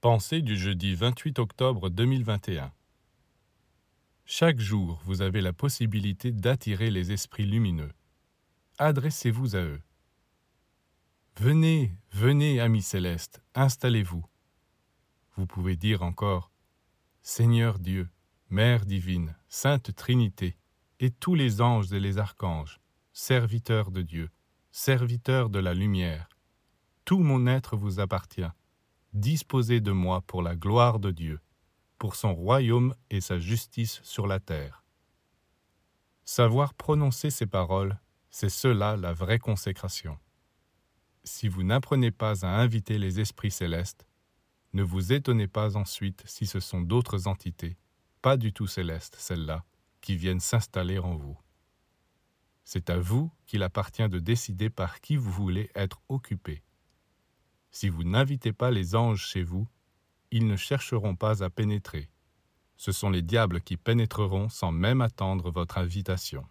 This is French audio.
Pensée du jeudi 28 octobre 2021 Chaque jour, vous avez la possibilité d'attirer les esprits lumineux. Adressez-vous à eux. Venez, venez, amis célestes, installez-vous. Vous pouvez dire encore Seigneur Dieu, Mère divine, Sainte Trinité, et tous les anges et les archanges, serviteurs de Dieu, serviteurs de la lumière, tout mon être vous appartient disposez de moi pour la gloire de Dieu, pour son royaume et sa justice sur la terre. Savoir prononcer ces paroles, c'est cela la vraie consécration. Si vous n'apprenez pas à inviter les esprits célestes, ne vous étonnez pas ensuite si ce sont d'autres entités, pas du tout célestes celles-là, qui viennent s'installer en vous. C'est à vous qu'il appartient de décider par qui vous voulez être occupé. Si vous n'invitez pas les anges chez vous, ils ne chercheront pas à pénétrer. Ce sont les diables qui pénétreront sans même attendre votre invitation.